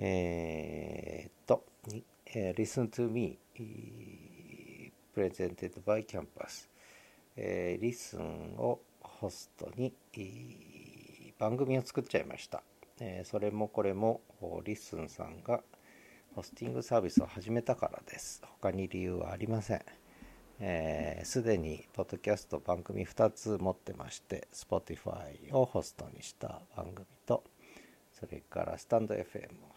えー、っと、Listen to Me Presented by Campus、えー、Listen をホストに番組を作っちゃいました、え、それもこれも Listen さんがホスティングサービスを始めたからです。他に理由はありません。すで、ー、にポッドキャスト番組2つ持ってまして Spotify をホストにした番組とそれからスタンド FM を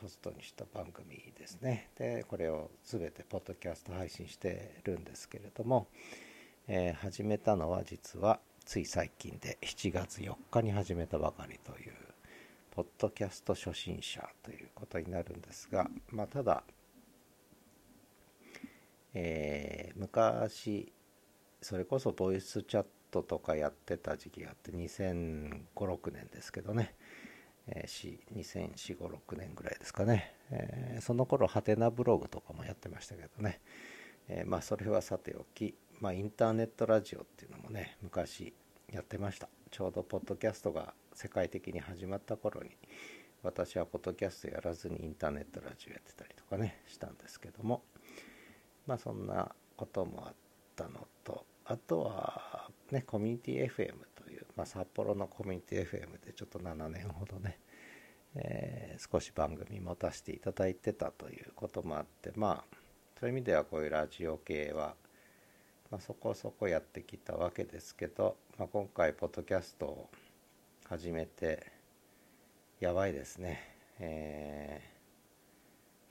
ホストにした番組ですね。でこれを全てポッドキャスト配信してるんですけれども、えー、始めたのは実はつい最近で7月4日に始めたばかりというポッドキャスト初心者ということになるんですが、まあ、ただ、えー、昔それこそボイスチャットとかやってた時期があって2005、6年ですけどね。えー、2004、5、6年ぐらいですかね、え、その頃ハテナブログとかもやってましたけどね、え、まあそれはさておき、まあ、インターネットラジオっていうのもね昔やってました。ちょうどポッドキャストが世界的に始まった頃に私はポッドキャストやらずにインターネットラジオやってたりとかねしたんですけども。まあそんなこともあったのとあとはねコミュニティ FM まあ、札幌のコミュニティ FM でちょっと7年ほどね、えー、少し番組持たせていただいてたということもあってまあそういう意味ではこういうラジオ系は、まあ、そこそこやってきたわけですけど、まあ、今回ポッドキャストを始めてやばいですね、え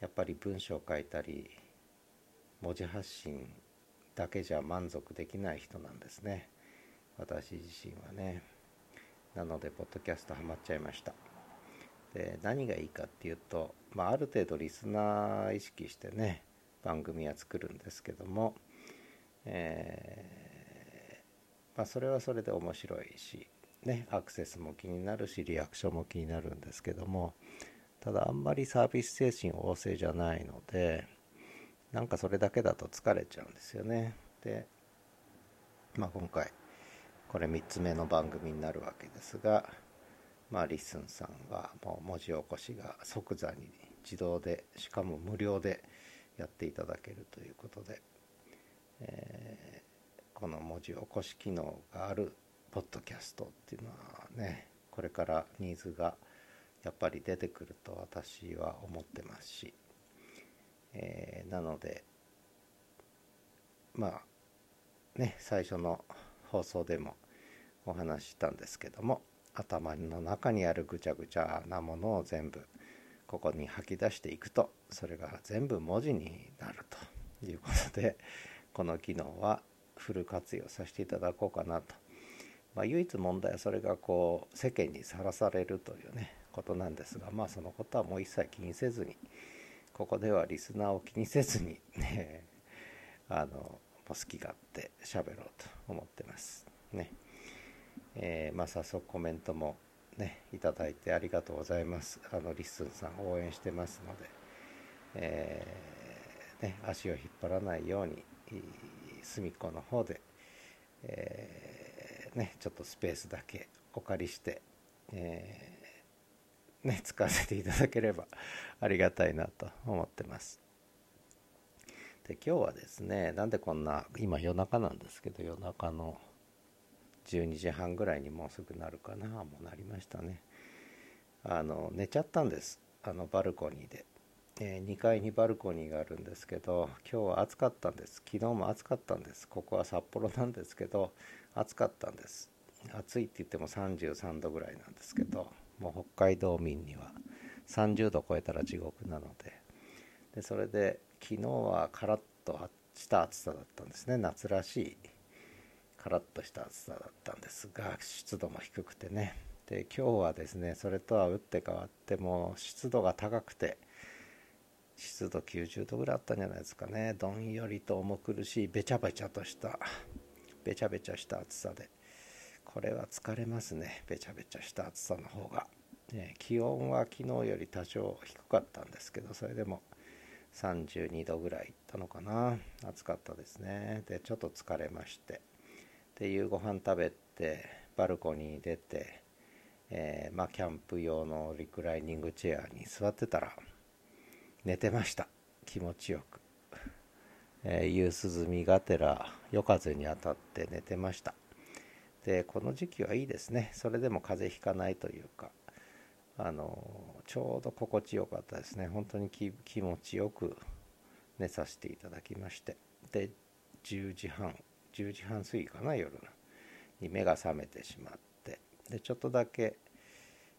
ー、やっぱり文章書いたり文字発信だけじゃ満足できない人なんですね。私自身はね。なのでポッドキャストハマっちゃいました。で何がいいかっていうと、まあ、ある程度リスナー意識してね番組は作るんですけども、えー、まあ、それはそれで面白いし、ね、アクセスも気になるしリアクションも気になるんですけどもただあんまりサービス精神旺盛じゃないのでなんかそれだけだと疲れちゃうんですよね。で、まあ、今回これ3つ目の番組になるわけですが、まあ、 LISTEN さんはもう文字起こしが即座に自動でしかも無料でやっていただけるということで、えー、この文字起こし機能があるポッドキャストっていうのはねこれからニーズがやっぱり出てくると私は思ってますし、えー、なのでまあね最初の放送でもお話ししたんですけども頭の中にあるぐちゃぐちゃなものを全部ここに吐き出していくとそれが全部文字になるということで この機能はフル活用させていただこうかなと、まあ、唯一問題はそれがこう世間にさらされるというねことなんですがまあそのことはもう一切気にせずにここではリスナーを気にせずにね あの好き勝手喋ろうと思ってます。ね。えー、まあ早速コメントもねいただいてありがとうございます。あの LISTEN さん応援してますので、えー、ね、足を引っ張らないように隅っこの方で、えー、ね、ちょっとスペースだけお借りして、えね、使わせていただければありがたいなと思ってます。で今日はですねなんでこんな今夜中なんですけど夜中の12時半ぐらいにもうすぐなるかなもうなりましたね。あの寝ちゃったんです。あのバルコニーで、えー、2階にバルコニーがあるんですけど今日は暑かったんです。昨日も暑かったんです。ここは札幌なんですけど暑かったんです。暑いって言っても33度ぐらいなんですけどもう北海道民には30度超えたら地獄なので。でそれで昨日はカラッとした暑さだったんですね。夏らしいカラッとした暑さだったんですが湿度も低くてね。で今日はですねそれとは打って変わっても湿度が高くて湿度90度ぐらいあったんじゃないですかね。どんよりと重苦しいべちゃべちゃとしたべちゃべちゃした暑さで。これは疲れますね。べちゃべちゃした暑さの方が、ね、気温は昨日より多少低かったんですけどそれでも32度ぐらいいったのかな。暑かったですね。でちょっと疲れまして。で夕ご飯食べてバルコニー出て、えー、まあ、キャンプ用のリクライニングチェアに座ってたら寝てました。気持ちよく、えー、夕涼みがてら夜風に当たって寝てました。でこの時期はいいですね。それでも風邪ひかないというかあのちょうど心地よかったですね。本当に気持ちよく寝させていただきまして。で10時半10時半過ぎかな夜に目が覚めてしまって。でちょっとだけ、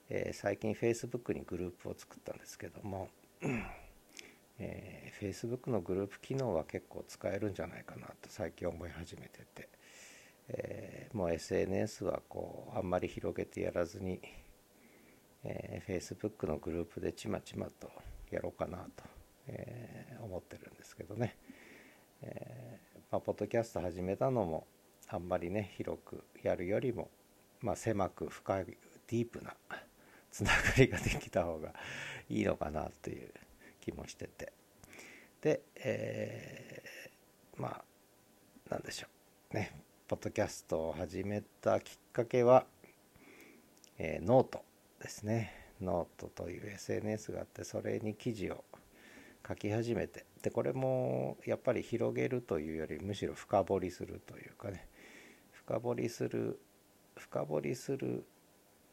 えー、最近 Facebook にグループを作ったんですけども、えー、Facebook のグループ機能は結構使えるんじゃないかなと最近思い始めてて、えー、もう SNS はこうあんまり広げてやらずに、えー、Facebook のグループでちまちまとやろうかなと、えー、思ってるんですけどね、えーまあ、ポッドキャスト始めたのもあんまりね広くやるよりも、まあ、狭く深いディープなつながりができた方がいいのかなという気もしてて。で、えー、まあなんでしょう。ねポッドキャストを始めたきっかけは、えー、 note。ですね。ノートという SNS があってそれに記事を書き始めて。でこれもやっぱり広げるというよりむしろ深掘りするというかね。深掘りする深掘りする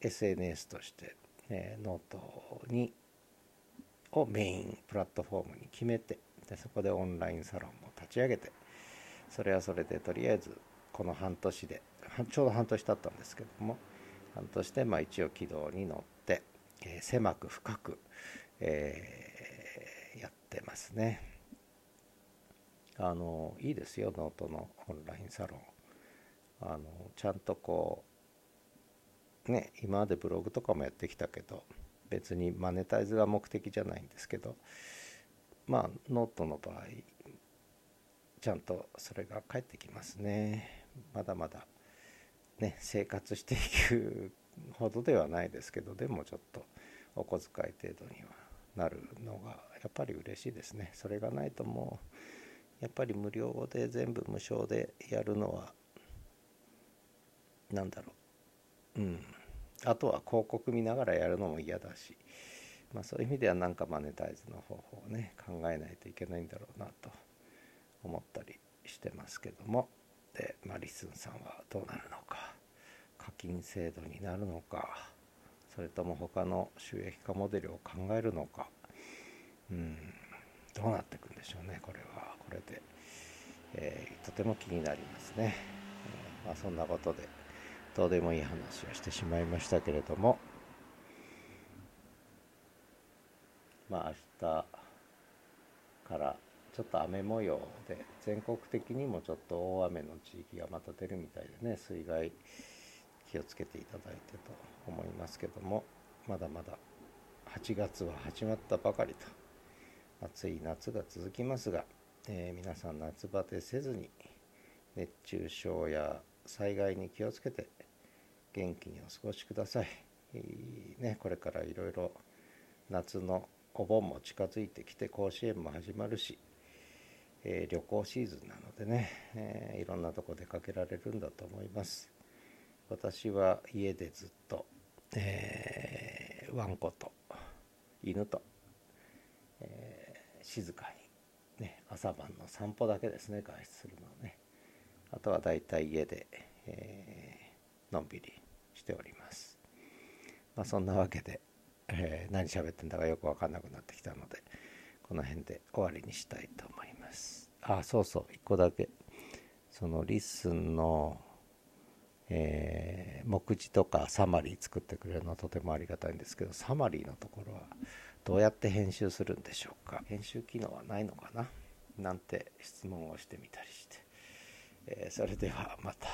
SNS として、えノートにをメインプラットフォームに決めてでそこでオンラインサロンも立ち上げてそれはそれでとりあえずこの半年でちょうど半年経ったんですけども半年でまあ一応軌道に乗って、えー、狭く深く、えー、やってますね。あのいいですよノートのオンラインサロン。あのちゃんとこうね今までブログとかもやってきたけど別にマネタイズが目的じゃないんですけどまあノートの場合ちゃんとそれが返ってきますね。まだまだね生活していくほどではないですけどでもちょっとお小遣い程度にはなるのがやっぱり嬉しいですね。それがないともうやっぱり無料で全部無償でやるのはなんだろう。うん。あとは広告見ながらやるのも嫌だし、まあ、そういう意味ではなんかマネタイズの方法をね考えないといけないんだろうなと思ったりしてますけども。で、まあ、リスンさんはどうなるのか。金制度になるのかそれとも他の収益化モデルを考えるのか。うんどうなっていくんでしょうねこれは。これで、えー、とても気になりますね、えー、まあ、そんなことでどうでもいい話をしてしまいましたけれども。まあ明日からちょっと雨模様で全国的にもちょっと大雨の地域がまた出るみたいでね水害気をつけていただいてと思いますけどもまだまだ8月は始まったばかりと暑い夏が続きますが、えー、皆さん夏バテせずに熱中症や災害に気をつけて元気にお過ごしください。いいね、これからいろいろ夏のお盆も近づいてきて甲子園も始まるし、えー、旅行シーズンなのでね、えー、いろんなとこ出かけられるんだと思います。私は家でずっと、えー、ワンコと犬と、えー、静かに、ね、朝晩の散歩だけですね外出するのはねあとはだいたい家で、えー、のんびりしております。まあ、そんなわけで、えー、何喋ってんだかよく分かんなくなってきたのでこの辺で終わりにしたいと思います。あそうそう1個だけその LISTEN の、えー、目次とかサマリー作ってくれるのはとてもありがたいんですけどサマリーのところはどうやって編集するんでしょうか？編集機能はないのかな？なんて質問をしてみたりして、えー、それではまた。